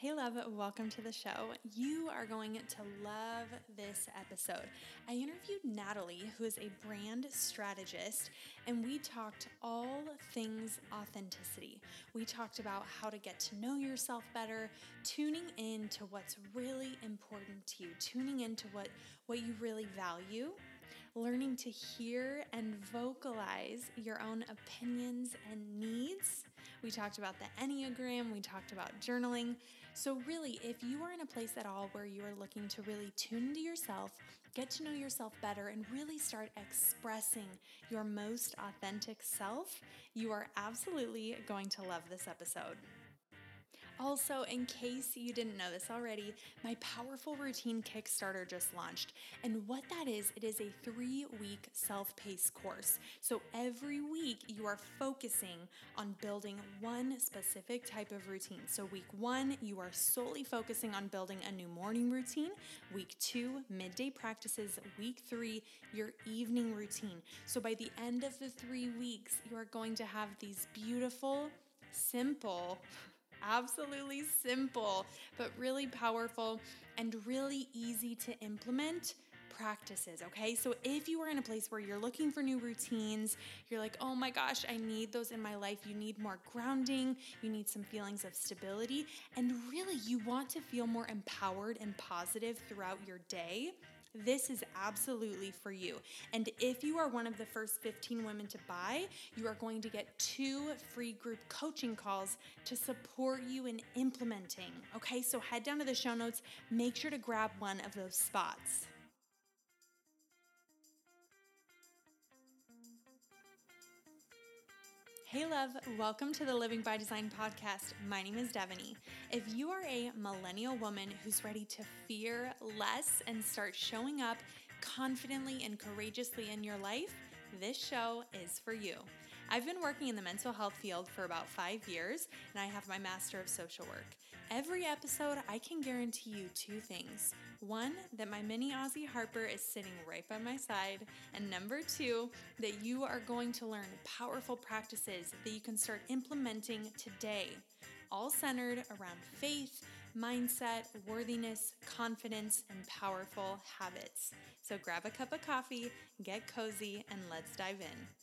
Hey, love, welcome to the show. You are going to love this episode. I interviewed Natalie, who is a brand strategist, and we talked all things authenticity. We talked about how to get to know yourself better, tuning in to what's really important to you, tuning into what, what you really value, learning to hear and vocalize your own opinions and needs. We talked about the Enneagram, we talked about journaling. So, really, if you are in a place at all where you are looking to really tune into yourself, get to know yourself better, and really start expressing your most authentic self, you are absolutely going to love this episode. Also, in case you didn't know this already, my Powerful Routine Kickstarter just launched. And what that is, it is a three week self paced course. So every week you are focusing on building one specific type of routine. So, week one, you are solely focusing on building a new morning routine. Week two, midday practices. Week three, your evening routine. So, by the end of the three weeks, you are going to have these beautiful, simple, absolutely simple, but really powerful and really easy to implement practices, okay? So if you are in a place where you're looking for new routines, you're like, oh my gosh, I need those in my life, you need more grounding, you need some feelings of stability, and really you want to feel more empowered and positive throughout your day, this is absolutely for you. And if you are one of the first 15 women to buy, you are going to get two free group coaching calls to support you in implementing. Okay, so head down to the show notes, make sure to grab one of those spots. Hey, love, welcome to the Living by Design podcast. My name is Devaney. If you are a millennial woman who's ready to fear less and start showing up confidently and courageously in your life, this show is for you. I've been working in the mental health field for about five years, and I have my Master of Social Work. Every episode, I can guarantee you two things. One, that my mini Aussie Harper is sitting right by my side. And number two, that you are going to learn powerful practices that you can start implementing today, all centered around faith, mindset, worthiness, confidence, and powerful habits. So grab a cup of coffee, get cozy, and let's dive in.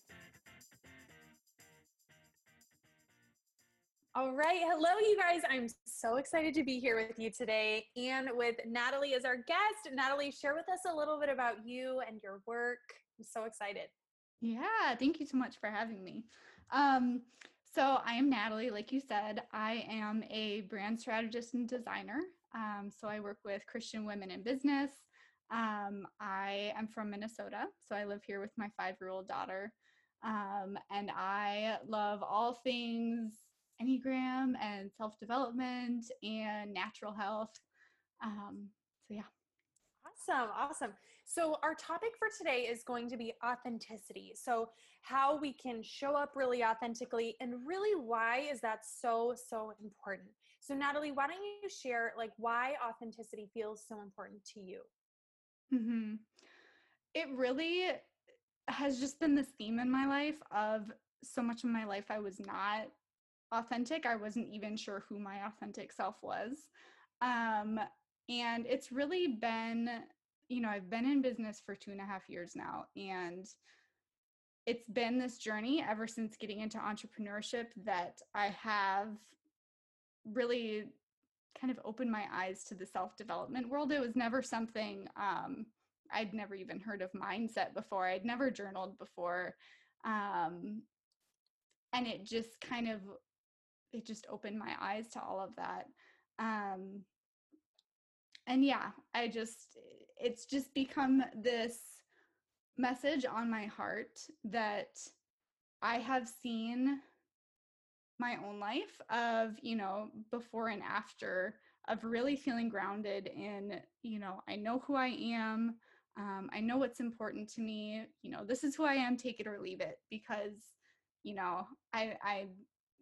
All right. Hello, you guys. I'm so excited to be here with you today and with Natalie as our guest. Natalie, share with us a little bit about you and your work. I'm so excited. Yeah, thank you so much for having me. Um, so, I am Natalie. Like you said, I am a brand strategist and designer. Um, so, I work with Christian women in business. Um, I am from Minnesota, so I live here with my five year old daughter. Um, and I love all things Enneagram and self development and natural health. Um, so, yeah. Awesome. Awesome. So, our topic for today is going to be authenticity. So, how we can show up really authentically, and really why is that so, so important? So, Natalie, why don't you share like why authenticity feels so important to you? Mm-hmm. It really has just been this theme in my life of so much of my life I was not authentic. I wasn't even sure who my authentic self was. Um, and it's really been, you know, I've been in business for two and a half years now. And it's been this journey ever since getting into entrepreneurship that I have really kind of opened my eyes to the self development world. It was never something um, I'd never even heard of mindset before, I'd never journaled before. Um, and it just kind of it just opened my eyes to all of that um and yeah i just it's just become this message on my heart that i have seen my own life of you know before and after of really feeling grounded in you know i know who i am um, i know what's important to me you know this is who i am take it or leave it because you know i i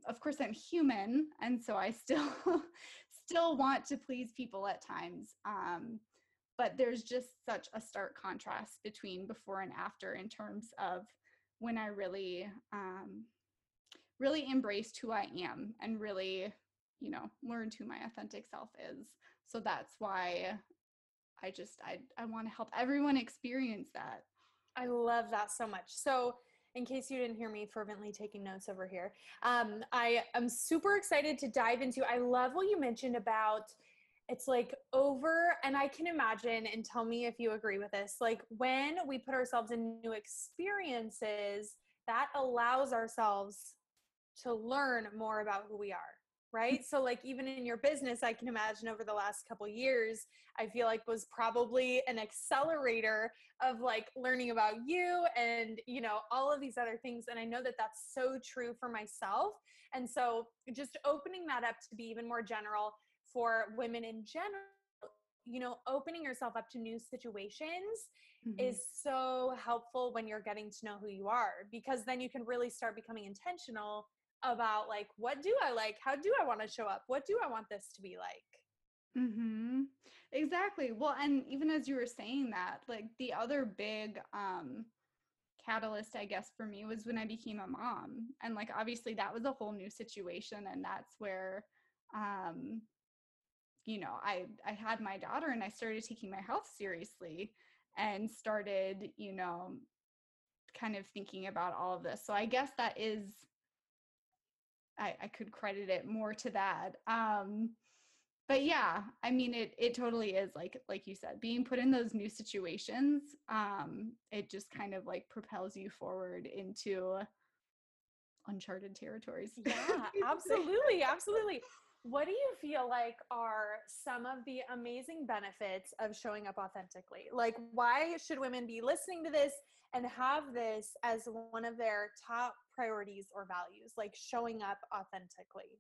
of course i'm human and so i still still want to please people at times um, but there's just such a stark contrast between before and after in terms of when i really um, really embraced who i am and really you know, learned who my authentic self is. So that's why I just I I want to help everyone experience that. I love that so much. So in case you didn't hear me fervently taking notes over here, um, I am super excited to dive into. I love what you mentioned about it's like over, and I can imagine, and tell me if you agree with this. Like when we put ourselves in new experiences, that allows ourselves to learn more about who we are right so like even in your business i can imagine over the last couple years i feel like was probably an accelerator of like learning about you and you know all of these other things and i know that that's so true for myself and so just opening that up to be even more general for women in general you know opening yourself up to new situations mm-hmm. is so helpful when you're getting to know who you are because then you can really start becoming intentional about like what do I like? How do I want to show up? What do I want this to be like? Mhm. Exactly. Well, and even as you were saying that, like the other big um catalyst I guess for me was when I became a mom. And like obviously that was a whole new situation and that's where um you know, I I had my daughter and I started taking my health seriously and started, you know, kind of thinking about all of this. So I guess that is I, I could credit it more to that. Um, but yeah, I mean, it it totally is like like you said, being put in those new situations. Um, it just kind of like propels you forward into uncharted territories. Yeah, absolutely, absolutely. What do you feel like are some of the amazing benefits of showing up authentically? Like, why should women be listening to this and have this as one of their top priorities or values, like showing up authentically?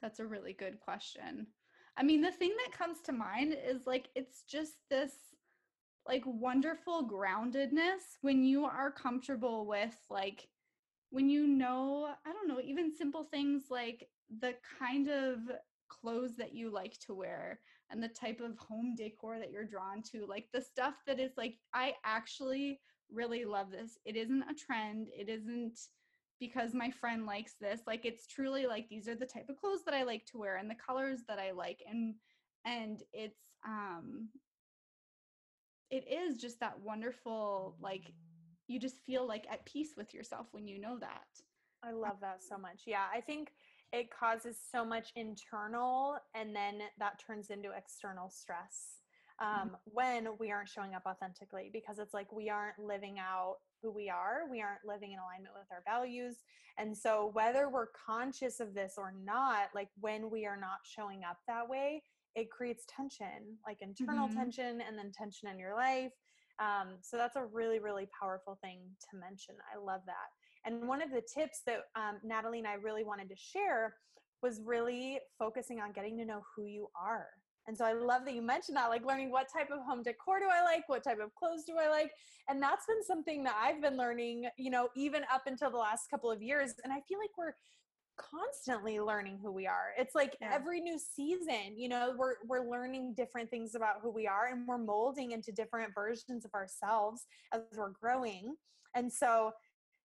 That's a really good question. I mean, the thing that comes to mind is like, it's just this like wonderful groundedness when you are comfortable with like when you know, I don't know, even simple things like the kind of clothes that you like to wear and the type of home decor that you're drawn to, like the stuff that is like, I actually really love this. It isn't a trend, it isn't because my friend likes this. Like it's truly like these are the type of clothes that I like to wear and the colors that I like and and it's um it is just that wonderful like you just feel like at peace with yourself when you know that. I love that so much. Yeah, I think it causes so much internal and then that turns into external stress mm-hmm. um, when we aren't showing up authentically because it's like we aren't living out who we are we aren't living in alignment with our values and so whether we're conscious of this or not like when we are not showing up that way it creates tension like internal mm-hmm. tension and then tension in your life um, so that's a really really powerful thing to mention i love that and one of the tips that um, Natalie and I really wanted to share was really focusing on getting to know who you are. And so I love that you mentioned that, like learning what type of home decor do I like? What type of clothes do I like? And that's been something that I've been learning, you know, even up until the last couple of years. And I feel like we're constantly learning who we are. It's like yeah. every new season, you know, we're we're learning different things about who we are and we're molding into different versions of ourselves as we're growing. And so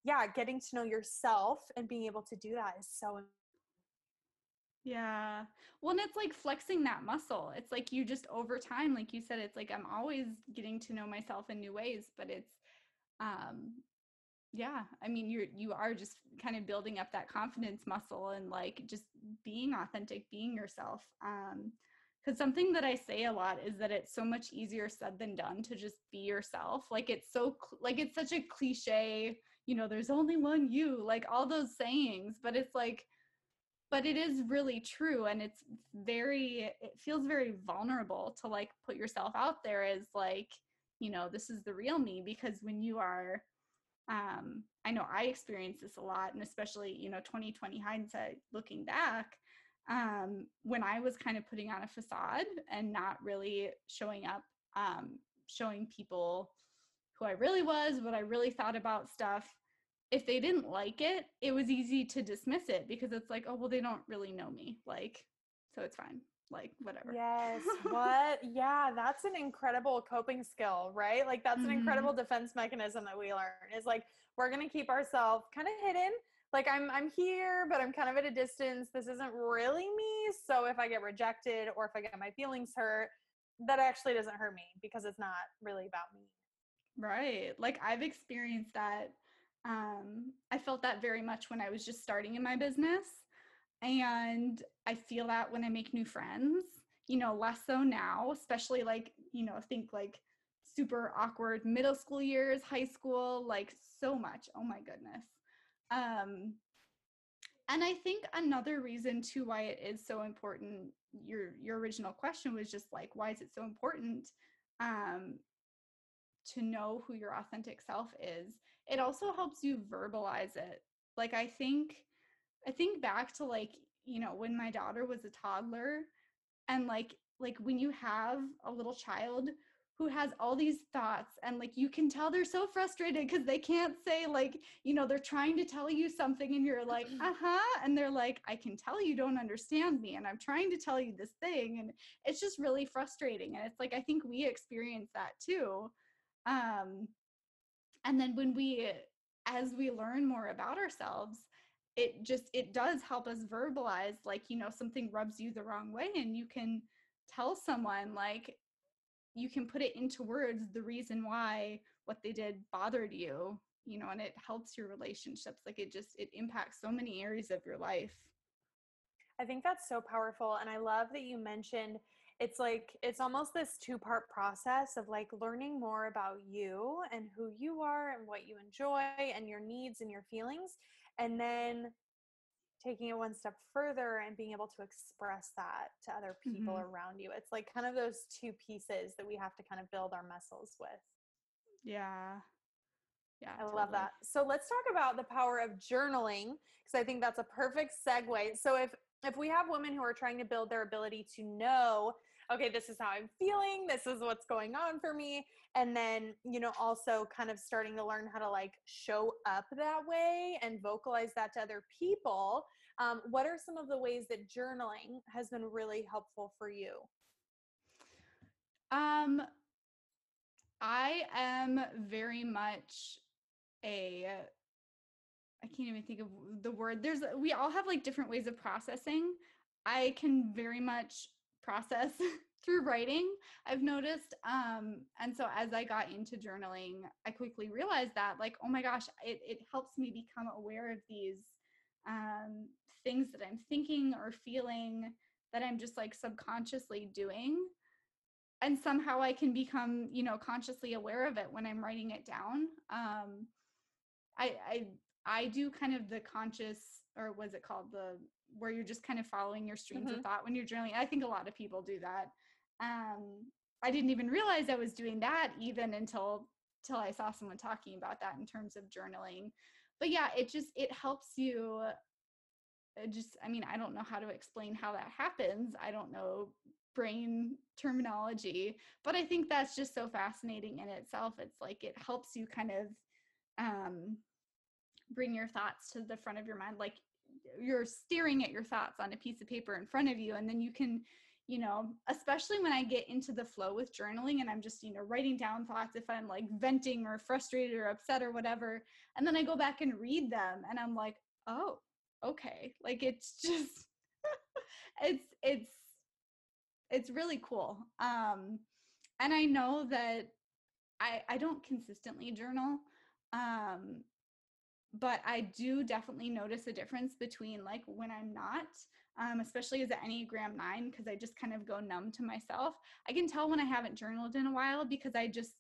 yeah, getting to know yourself and being able to do that is so yeah. Well, and it's like flexing that muscle. It's like you just over time, like you said, it's like I'm always getting to know myself in new ways, but it's um yeah, I mean you're you are just kind of building up that confidence muscle and like just being authentic, being yourself. Um because something that I say a lot is that it's so much easier said than done to just be yourself. Like it's so like it's such a cliche you know, there's only one you, like all those sayings, but it's like, but it is really true. And it's very, it feels very vulnerable to like put yourself out there as like, you know, this is the real me because when you are, um, I know I experienced this a lot, and especially, you know, 2020 hindsight looking back, um, when I was kind of putting on a facade and not really showing up, um, showing people who I really was, what I really thought about stuff. If they didn't like it, it was easy to dismiss it because it's like, oh, well, they don't really know me. Like, so it's fine. Like, whatever. Yes. what? yeah. That's an incredible coping skill, right? Like, that's mm-hmm. an incredible defense mechanism that we learn is like, we're going to keep ourselves kind of hidden. like I'm I'm here, but I'm kind of at a distance. This isn't really me. So if I get rejected or if I get my feelings hurt, that actually doesn't hurt me because it's not really about me. Right. Like I've experienced that. Um, I felt that very much when I was just starting in my business. And I feel that when I make new friends, you know, less so now, especially like, you know, think like super awkward middle school years, high school, like so much. Oh my goodness. Um, and I think another reason too why it is so important, your your original question was just like, why is it so important um, to know who your authentic self is? It also helps you verbalize it. Like I think, I think back to like you know when my daughter was a toddler, and like like when you have a little child who has all these thoughts and like you can tell they're so frustrated because they can't say like you know they're trying to tell you something and you're like uh-huh and they're like i can tell you don't understand me and i'm trying to tell you this thing and it's just really frustrating and it's like i think we experience that too um and then when we as we learn more about ourselves it just it does help us verbalize like you know something rubs you the wrong way and you can tell someone like you can put it into words the reason why what they did bothered you you know and it helps your relationships like it just it impacts so many areas of your life. I think that's so powerful and i love that you mentioned it's like it's almost this two part process of like learning more about you and who you are and what you enjoy and your needs and your feelings and then taking it one step further and being able to express that to other people mm-hmm. around you. It's like kind of those two pieces that we have to kind of build our muscles with. Yeah. Yeah. I totally. love that. So let's talk about the power of journaling because I think that's a perfect segue. So if if we have women who are trying to build their ability to know okay, this is how I'm feeling, this is what's going on for me. And then, you know, also kind of starting to learn how to like show up that way and vocalize that to other people. Um, what are some of the ways that journaling has been really helpful for you? Um, I am very much a I can't even think of the word. There's we all have like different ways of processing. I can very much process through writing i've noticed um and so as i got into journaling i quickly realized that like oh my gosh it, it helps me become aware of these um things that i'm thinking or feeling that i'm just like subconsciously doing. And somehow i can become you know consciously aware of it when i'm writing it down um i i i do kind of the conscious or was it called? The where you're just kind of following your streams mm-hmm. of thought when you're journaling. I think a lot of people do that. Um, I didn't even realize I was doing that even until till I saw someone talking about that in terms of journaling. But yeah, it just it helps you it just I mean, I don't know how to explain how that happens. I don't know brain terminology, but I think that's just so fascinating in itself. It's like it helps you kind of um bring your thoughts to the front of your mind like you're staring at your thoughts on a piece of paper in front of you and then you can you know especially when i get into the flow with journaling and i'm just you know writing down thoughts if i'm like venting or frustrated or upset or whatever and then i go back and read them and i'm like oh okay. Like it's just it's it's it's really cool. Um and i know that i i don't consistently journal um but I do definitely notice a difference between like when I'm not, um, especially as an Enneagram 9, because I just kind of go numb to myself. I can tell when I haven't journaled in a while because I just,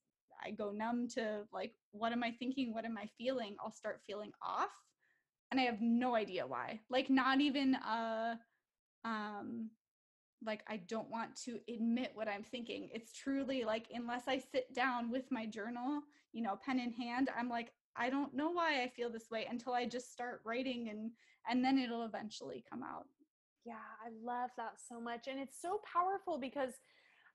I go numb to like, what am I thinking? What am I feeling? I'll start feeling off and I have no idea why. Like, not even a, um, like I don't want to admit what I'm thinking. It's truly like unless I sit down with my journal, you know, pen in hand, I'm like I don't know why I feel this way until I just start writing and and then it'll eventually come out. Yeah, I love that so much and it's so powerful because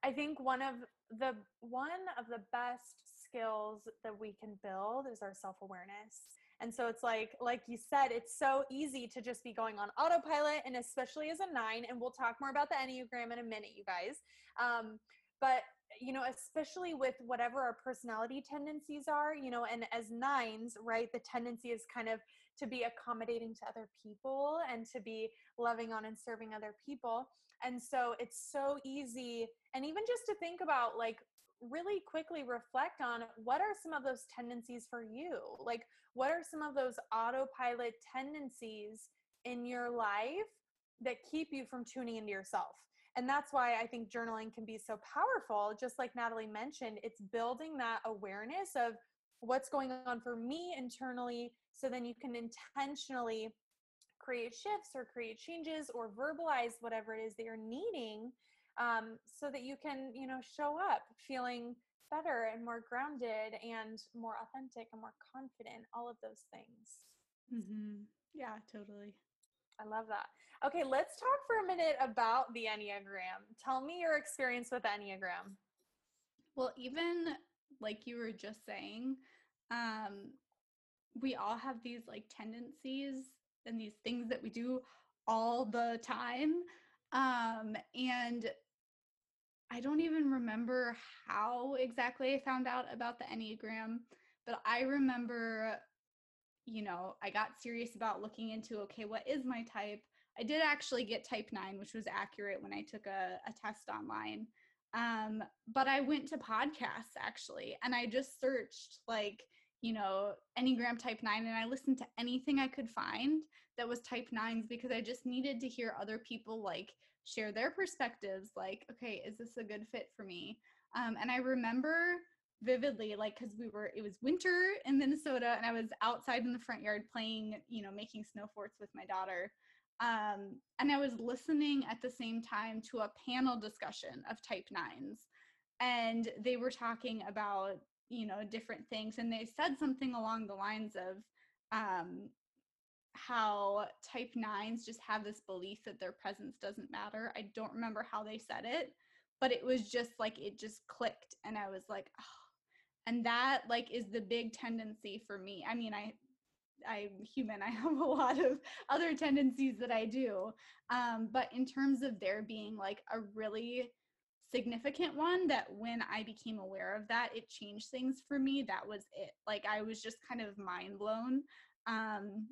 I think one of the one of the best skills that we can build is our self-awareness. And so it's like like you said it's so easy to just be going on autopilot and especially as a 9 and we'll talk more about the enneagram in a minute you guys. Um but you know especially with whatever our personality tendencies are you know and as nines right the tendency is kind of to be accommodating to other people and to be loving on and serving other people. And so it's so easy. And even just to think about like really quickly reflect on what are some of those tendencies for you? Like, what are some of those autopilot tendencies in your life that keep you from tuning into yourself? And that's why I think journaling can be so powerful. Just like Natalie mentioned, it's building that awareness of what's going on for me internally so then you can intentionally create shifts or create changes or verbalize whatever it is that you're needing um, so that you can you know show up feeling better and more grounded and more authentic and more confident all of those things mm-hmm. yeah totally i love that. Okay let's talk for a minute about the enneagram. Tell me your experience with enneagram. Well even like you were just saying um we all have these like tendencies and these things that we do all the time. Um and I don't even remember how exactly I found out about the Enneagram, but I remember, you know, I got serious about looking into okay, what is my type? I did actually get type 9, which was accurate when I took a, a test online. Um, but I went to podcasts actually, and I just searched like, you know, Enneagram type 9, and I listened to anything I could find that was type 9s because I just needed to hear other people like share their perspectives like okay is this a good fit for me um, and i remember vividly like because we were it was winter in minnesota and i was outside in the front yard playing you know making snow forts with my daughter um, and i was listening at the same time to a panel discussion of type nines and they were talking about you know different things and they said something along the lines of um, how type nines just have this belief that their presence doesn't matter. I don't remember how they said it, but it was just like it just clicked and I was like, oh. And that like is the big tendency for me. I mean, I I'm human. I have a lot of other tendencies that I do. Um, but in terms of there being like a really significant one that when I became aware of that, it changed things for me. That was it. Like I was just kind of mind blown. Um,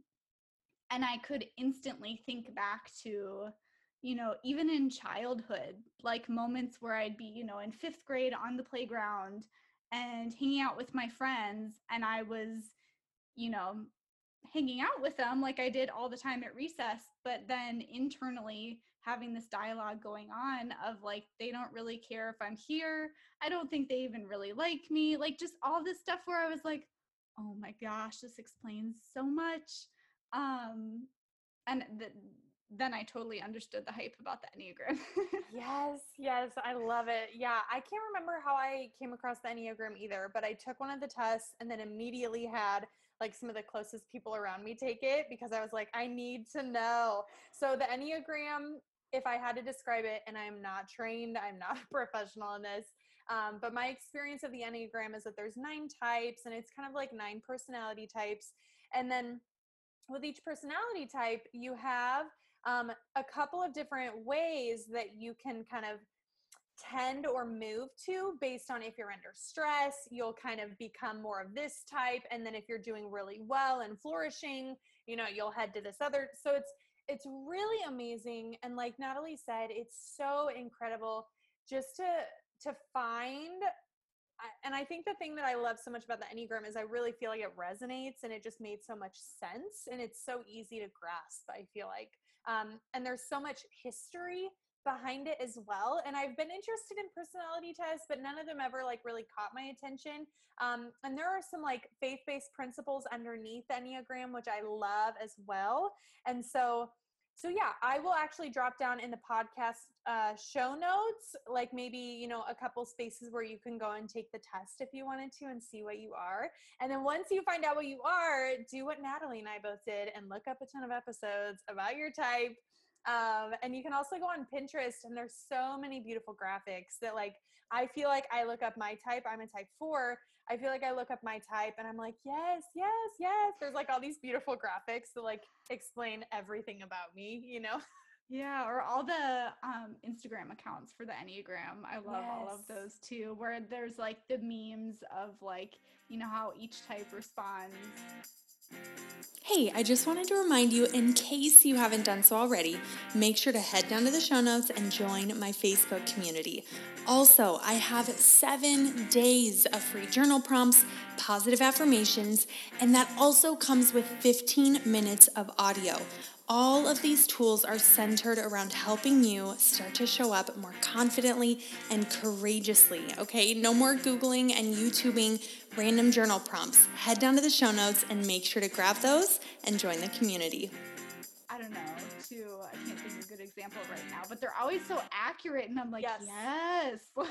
and I could instantly think back to, you know, even in childhood, like moments where I'd be, you know, in fifth grade on the playground and hanging out with my friends, and I was, you know, hanging out with them like I did all the time at recess, but then internally having this dialogue going on of like, they don't really care if I'm here. I don't think they even really like me. Like, just all this stuff where I was like, oh my gosh, this explains so much um and th- then I totally understood the hype about the Enneagram. yes, yes, I love it. Yeah, I can't remember how I came across the Enneagram either, but I took one of the tests and then immediately had like some of the closest people around me take it because I was like, I need to know. So the Enneagram, if I had to describe it, and I'm not trained, I'm not a professional in this, um, but my experience of the Enneagram is that there's nine types and it's kind of like nine personality types. And then with each personality type, you have um, a couple of different ways that you can kind of tend or move to based on if you're under stress you'll kind of become more of this type and then if you're doing really well and flourishing you know you'll head to this other so it's it's really amazing and like natalie said it's so incredible just to to find and I think the thing that I love so much about the Enneagram is I really feel like it resonates and it just made so much sense and it's so easy to grasp, I feel like. Um, and there's so much history behind it as well. And I've been interested in personality tests, but none of them ever like really caught my attention. Um, and there are some like faith based principles underneath Enneagram, which I love as well. And so so yeah i will actually drop down in the podcast uh, show notes like maybe you know a couple spaces where you can go and take the test if you wanted to and see what you are. And then once you find out what you are do what natalie and i both did and look up a ton of episodes about your type um, and you can also go on pinterest and there's so many beautiful graphics that like i feel like i look up my type i'm a type four I feel like I look up my type and I'm like, yes, yes, yes. There's like all these beautiful graphics that like explain everything about me, you know? Yeah, or all the um, Instagram accounts for the Enneagram. I love yes. all of those too, where there's like the memes of like, you know, how each type responds. Hey, I just wanted to remind you, in case you haven't done so already, make sure to head down to the show notes and join my Facebook community. Also, I have seven days of free journal prompts, positive affirmations, and that also comes with 15 minutes of audio. All of these tools are centered around helping you start to show up more confidently and courageously. Okay, no more Googling and YouTubing random journal prompts. Head down to the show notes and make sure to grab those and join the community. I don't know, too. I can't think of a good example right now, but they're always so accurate. And I'm like, yes, yes. like,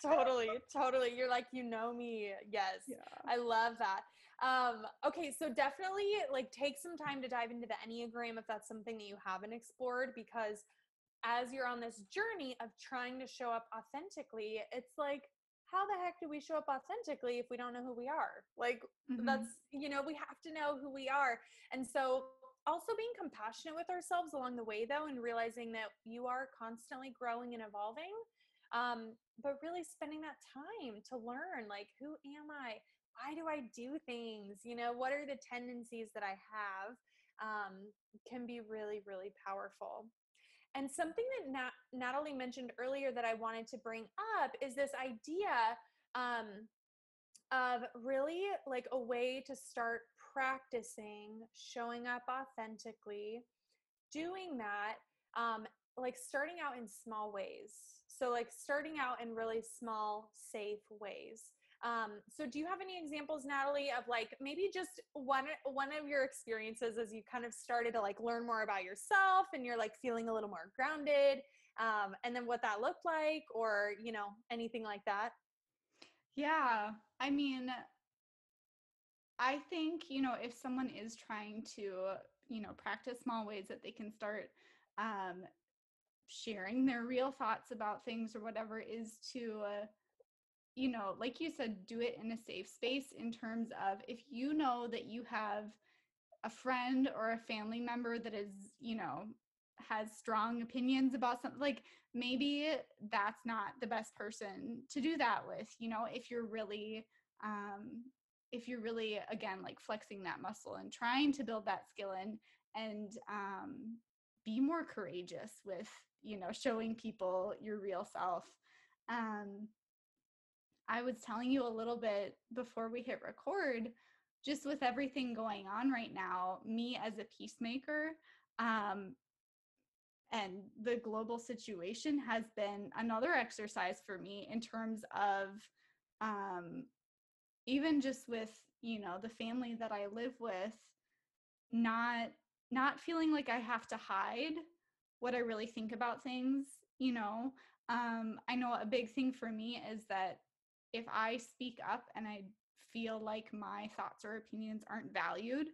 totally, totally. You're like, you know me. Yes. Yeah. I love that. Um, okay, so definitely like take some time to dive into the Enneagram if that's something that you haven't explored because as you're on this journey of trying to show up authentically, it's like, how the heck do we show up authentically if we don't know who we are? Like, mm-hmm. that's, you know, we have to know who we are. And so, also being compassionate with ourselves along the way, though, and realizing that you are constantly growing and evolving. Um, but really spending that time to learn, like, who am I? why do I do things? You know, what are the tendencies that I have? Um, can be really, really powerful. And something that Nat- Natalie mentioned earlier that I wanted to bring up is this idea um, of really like a way to start practicing showing up authentically, doing that, um, like starting out in small ways. So, like starting out in really small, safe ways. Um, so do you have any examples, Natalie, of like maybe just one one of your experiences as you kind of started to like learn more about yourself and you're like feeling a little more grounded, um, and then what that looked like, or you know anything like that? Yeah, I mean, I think you know if someone is trying to you know practice small ways that they can start um, sharing their real thoughts about things or whatever is to uh, you know, like you said, do it in a safe space in terms of if you know that you have a friend or a family member that is, you know, has strong opinions about something, like maybe that's not the best person to do that with, you know, if you're really, um, if you're really again like flexing that muscle and trying to build that skill in and um, be more courageous with you know showing people your real self. Um, I was telling you a little bit before we hit record, just with everything going on right now, me as a peacemaker, um, and the global situation has been another exercise for me in terms of um, even just with you know the family that I live with, not not feeling like I have to hide what I really think about things. You know, um, I know a big thing for me is that if I speak up and I feel like my thoughts or opinions aren't valued,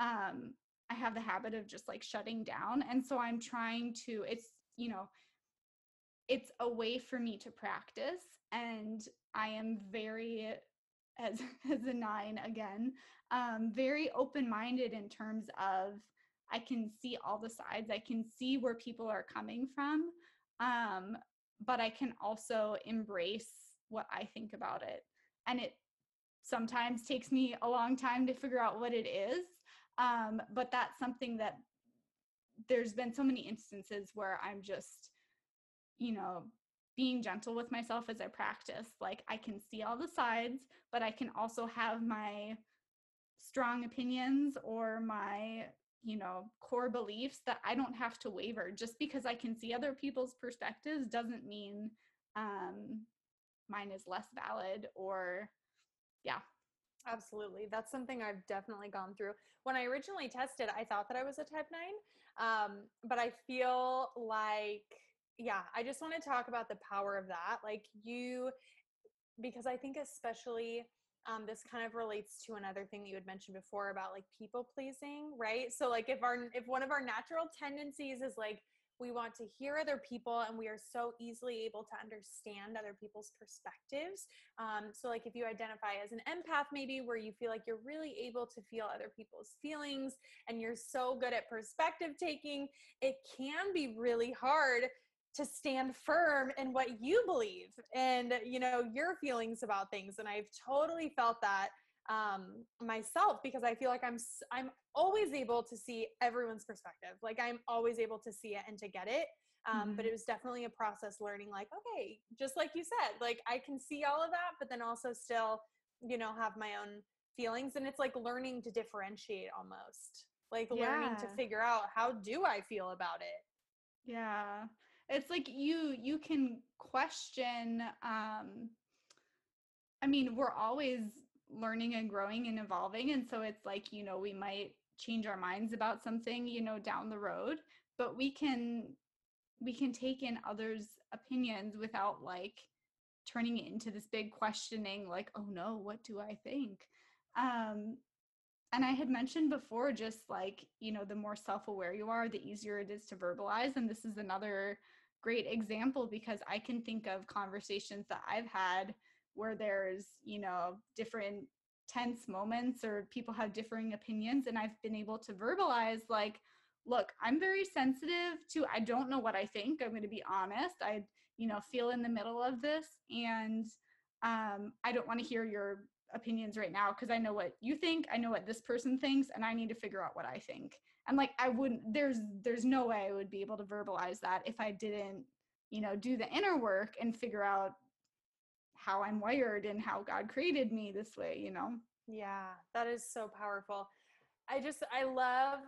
um, I have the habit of just like shutting down. And so I'm trying to, it's, you know, it's a way for me to practice. And I am very, as, as a nine again, um, very open minded in terms of I can see all the sides, I can see where people are coming from. Um, but I can also embrace what I think about it. And it sometimes takes me a long time to figure out what it is. Um, but that's something that there's been so many instances where I'm just, you know, being gentle with myself as I practice. Like I can see all the sides, but I can also have my strong opinions or my, you know, core beliefs that I don't have to waver. Just because I can see other people's perspectives doesn't mean um, mine is less valid or yeah absolutely that's something i've definitely gone through when i originally tested i thought that i was a type 9 um, but i feel like yeah i just want to talk about the power of that like you because i think especially um, this kind of relates to another thing that you had mentioned before about like people pleasing right? So like if our if one of our natural tendencies is like we want to hear other people and we are so easily able to understand other people's perspectives um, so like if you identify as an empath maybe where you feel like you're really able to feel other people's feelings and you're so good at perspective taking it can be really hard to stand firm in what you believe and you know your feelings about things and i've totally felt that um, myself because I feel like I'm I'm always able to see everyone's perspective. Like I'm always able to see it and to get it. Um, mm-hmm. But it was definitely a process learning. Like okay, just like you said, like I can see all of that, but then also still, you know, have my own feelings. And it's like learning to differentiate almost, like yeah. learning to figure out how do I feel about it. Yeah, it's like you you can question. um I mean, we're always learning and growing and evolving and so it's like you know we might change our minds about something you know down the road but we can we can take in others opinions without like turning it into this big questioning like oh no what do i think um and i had mentioned before just like you know the more self-aware you are the easier it is to verbalize and this is another great example because i can think of conversations that i've had where there's you know different tense moments or people have differing opinions and i've been able to verbalize like look i'm very sensitive to i don't know what i think i'm going to be honest i you know feel in the middle of this and um, i don't want to hear your opinions right now because i know what you think i know what this person thinks and i need to figure out what i think and like i wouldn't there's there's no way i would be able to verbalize that if i didn't you know do the inner work and figure out how I'm wired and how God created me this way, you know? Yeah, that is so powerful. I just, I love,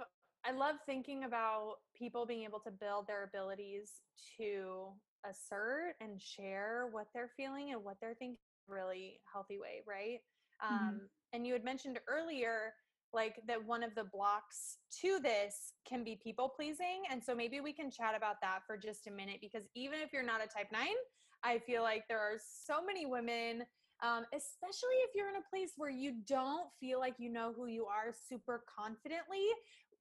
I love thinking about people being able to build their abilities to assert and share what they're feeling and what they're thinking really healthy way, right? Mm-hmm. Um, and you had mentioned earlier, like that one of the blocks to this can be people pleasing. And so maybe we can chat about that for just a minute because even if you're not a type nine, I feel like there are so many women, um, especially if you're in a place where you don't feel like you know who you are super confidently.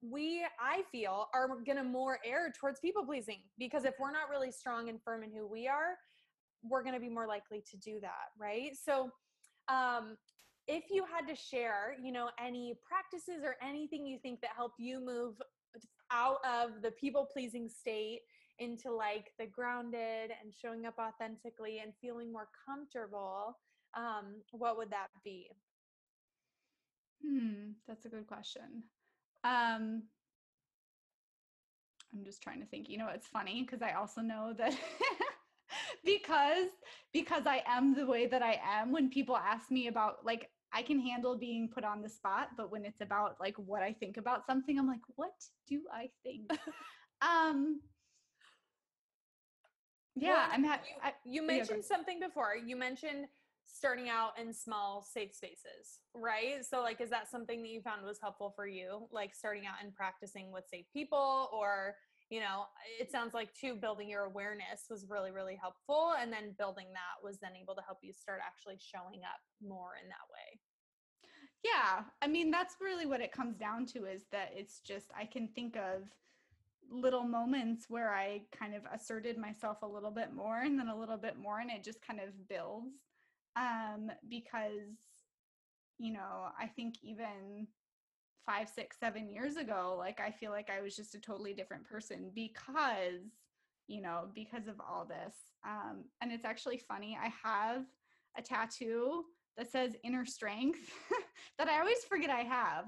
We, I feel, are gonna more err towards people pleasing because if we're not really strong and firm in who we are, we're gonna be more likely to do that, right? So, um, if you had to share, you know, any practices or anything you think that helped you move out of the people pleasing state into like the grounded and showing up authentically and feeling more comfortable, um, what would that be? Hmm, that's a good question. Um, I'm just trying to think. You know, it's funny because I also know that because because I am the way that I am. When people ask me about like, I can handle being put on the spot, but when it's about like what I think about something, I'm like, what do I think? um, yeah, well, I'm happy. You, you mentioned yeah, something before. You mentioned starting out in small safe spaces, right? So like is that something that you found was helpful for you like starting out and practicing with safe people or you know, it sounds like too building your awareness was really really helpful and then building that was then able to help you start actually showing up more in that way. Yeah, I mean that's really what it comes down to is that it's just I can think of little moments where I kind of asserted myself a little bit more and then a little bit more, and it just kind of builds. Um, because, you know, I think even five, six, seven years ago, like I feel like I was just a totally different person because, you know, because of all this. Um, and it's actually funny, I have a tattoo that says inner strength that I always forget I have.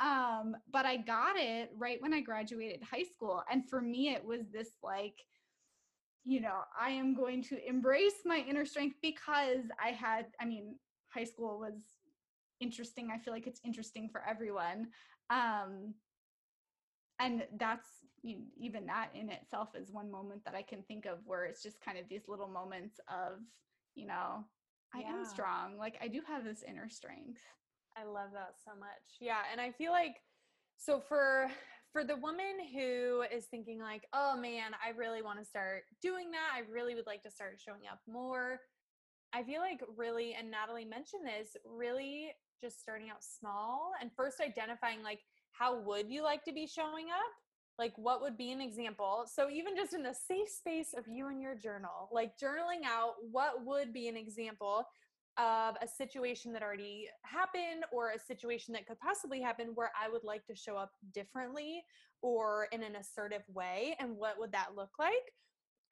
Um, but I got it right when I graduated high school. And for me, it was this like, you know, I am going to embrace my inner strength because I had, I mean, high school was interesting. I feel like it's interesting for everyone. Um, and that's even that in itself is one moment that I can think of where it's just kind of these little moments of, you know, I yeah. am strong. Like I do have this inner strength. I love that so much. Yeah, and I feel like so for for the woman who is thinking like, "Oh man, I really want to start doing that. I really would like to start showing up more." I feel like really and Natalie mentioned this, really just starting out small and first identifying like how would you like to be showing up? Like what would be an example? So even just in the safe space of you and your journal, like journaling out what would be an example of a situation that already happened or a situation that could possibly happen where I would like to show up differently or in an assertive way and what would that look like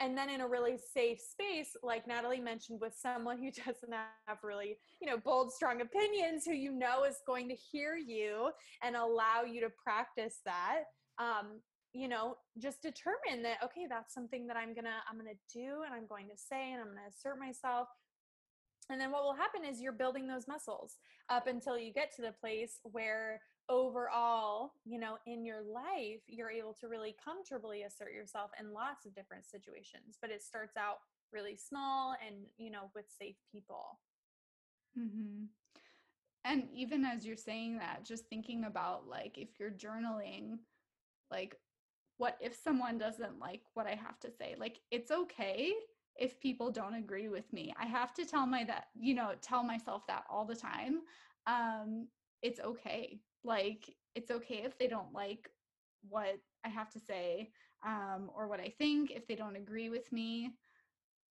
and then in a really safe space like natalie mentioned with someone who doesn't have really you know bold strong opinions who you know is going to hear you and allow you to practice that um, you know just determine that okay that's something that i'm gonna i'm gonna do and i'm going to say and i'm gonna assert myself and then what will happen is you're building those muscles up until you get to the place where overall, you know, in your life, you're able to really comfortably assert yourself in lots of different situations. But it starts out really small and, you know, with safe people. Mm-hmm. And even as you're saying that, just thinking about like if you're journaling, like, what if someone doesn't like what I have to say? Like, it's okay if people don't agree with me. I have to tell my that, you know, tell myself that all the time. Um, it's okay. Like, it's okay if they don't like what I have to say um, or what I think, if they don't agree with me.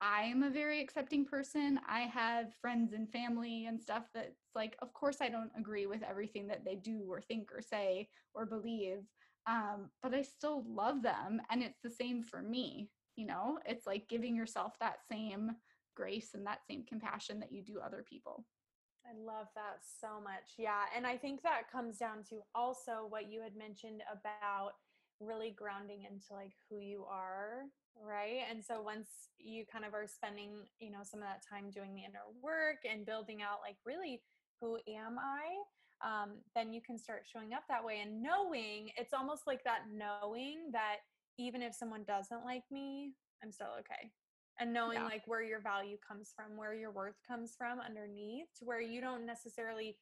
I am a very accepting person. I have friends and family and stuff that's like, of course, I don't agree with everything that they do or think or say or believe, um, but I still love them. And it's the same for me you know it's like giving yourself that same grace and that same compassion that you do other people I love that so much. Yeah. And I think that comes down to also what you had mentioned about really grounding into like who you are. Right. And so once you kind of are spending, you know, some of that time doing the inner work and building out like really who am I? Um, then you can start showing up that way and knowing it's almost like that knowing that even if someone doesn't like me, I'm still okay. And knowing yeah. like where your value comes from, where your worth comes from underneath, to where you don't necessarily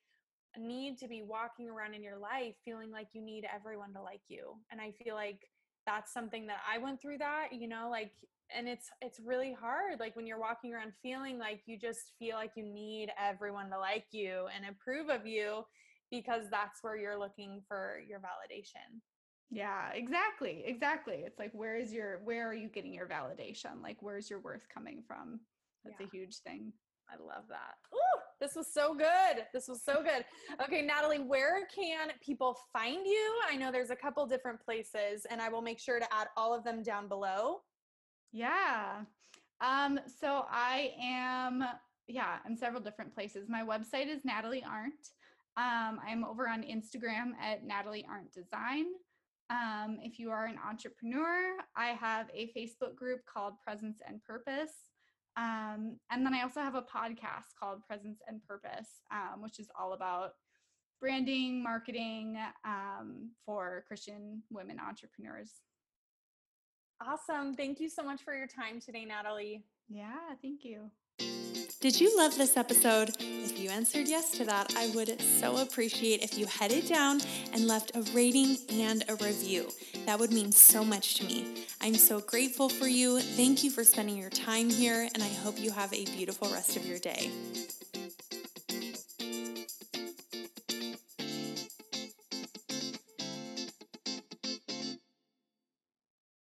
need to be walking around in your life feeling like you need everyone to like you. And I feel like that's something that I went through that, you know, like and it's it's really hard like when you're walking around feeling like you just feel like you need everyone to like you and approve of you because that's where you're looking for your validation. Yeah, exactly. Exactly. It's like where is your where are you getting your validation? Like where's your worth coming from? That's yeah. a huge thing. I love that. Ooh, this was so good. This was so good. Okay, Natalie, where can people find you? I know there's a couple different places and I will make sure to add all of them down below. Yeah. Um so I am yeah, in several different places. My website is Natalie Arndt. Um, I'm over on Instagram at Natalie Arndt Design. Um, if you are an entrepreneur, I have a Facebook group called Presence and Purpose. Um, and then I also have a podcast called Presence and Purpose, um, which is all about branding, marketing um, for Christian women entrepreneurs. Awesome. Thank you so much for your time today, Natalie. Yeah, thank you. Did you love this episode? If you answered yes to that, I would so appreciate if you headed down and left a rating and a review. That would mean so much to me. I'm so grateful for you. Thank you for spending your time here, and I hope you have a beautiful rest of your day.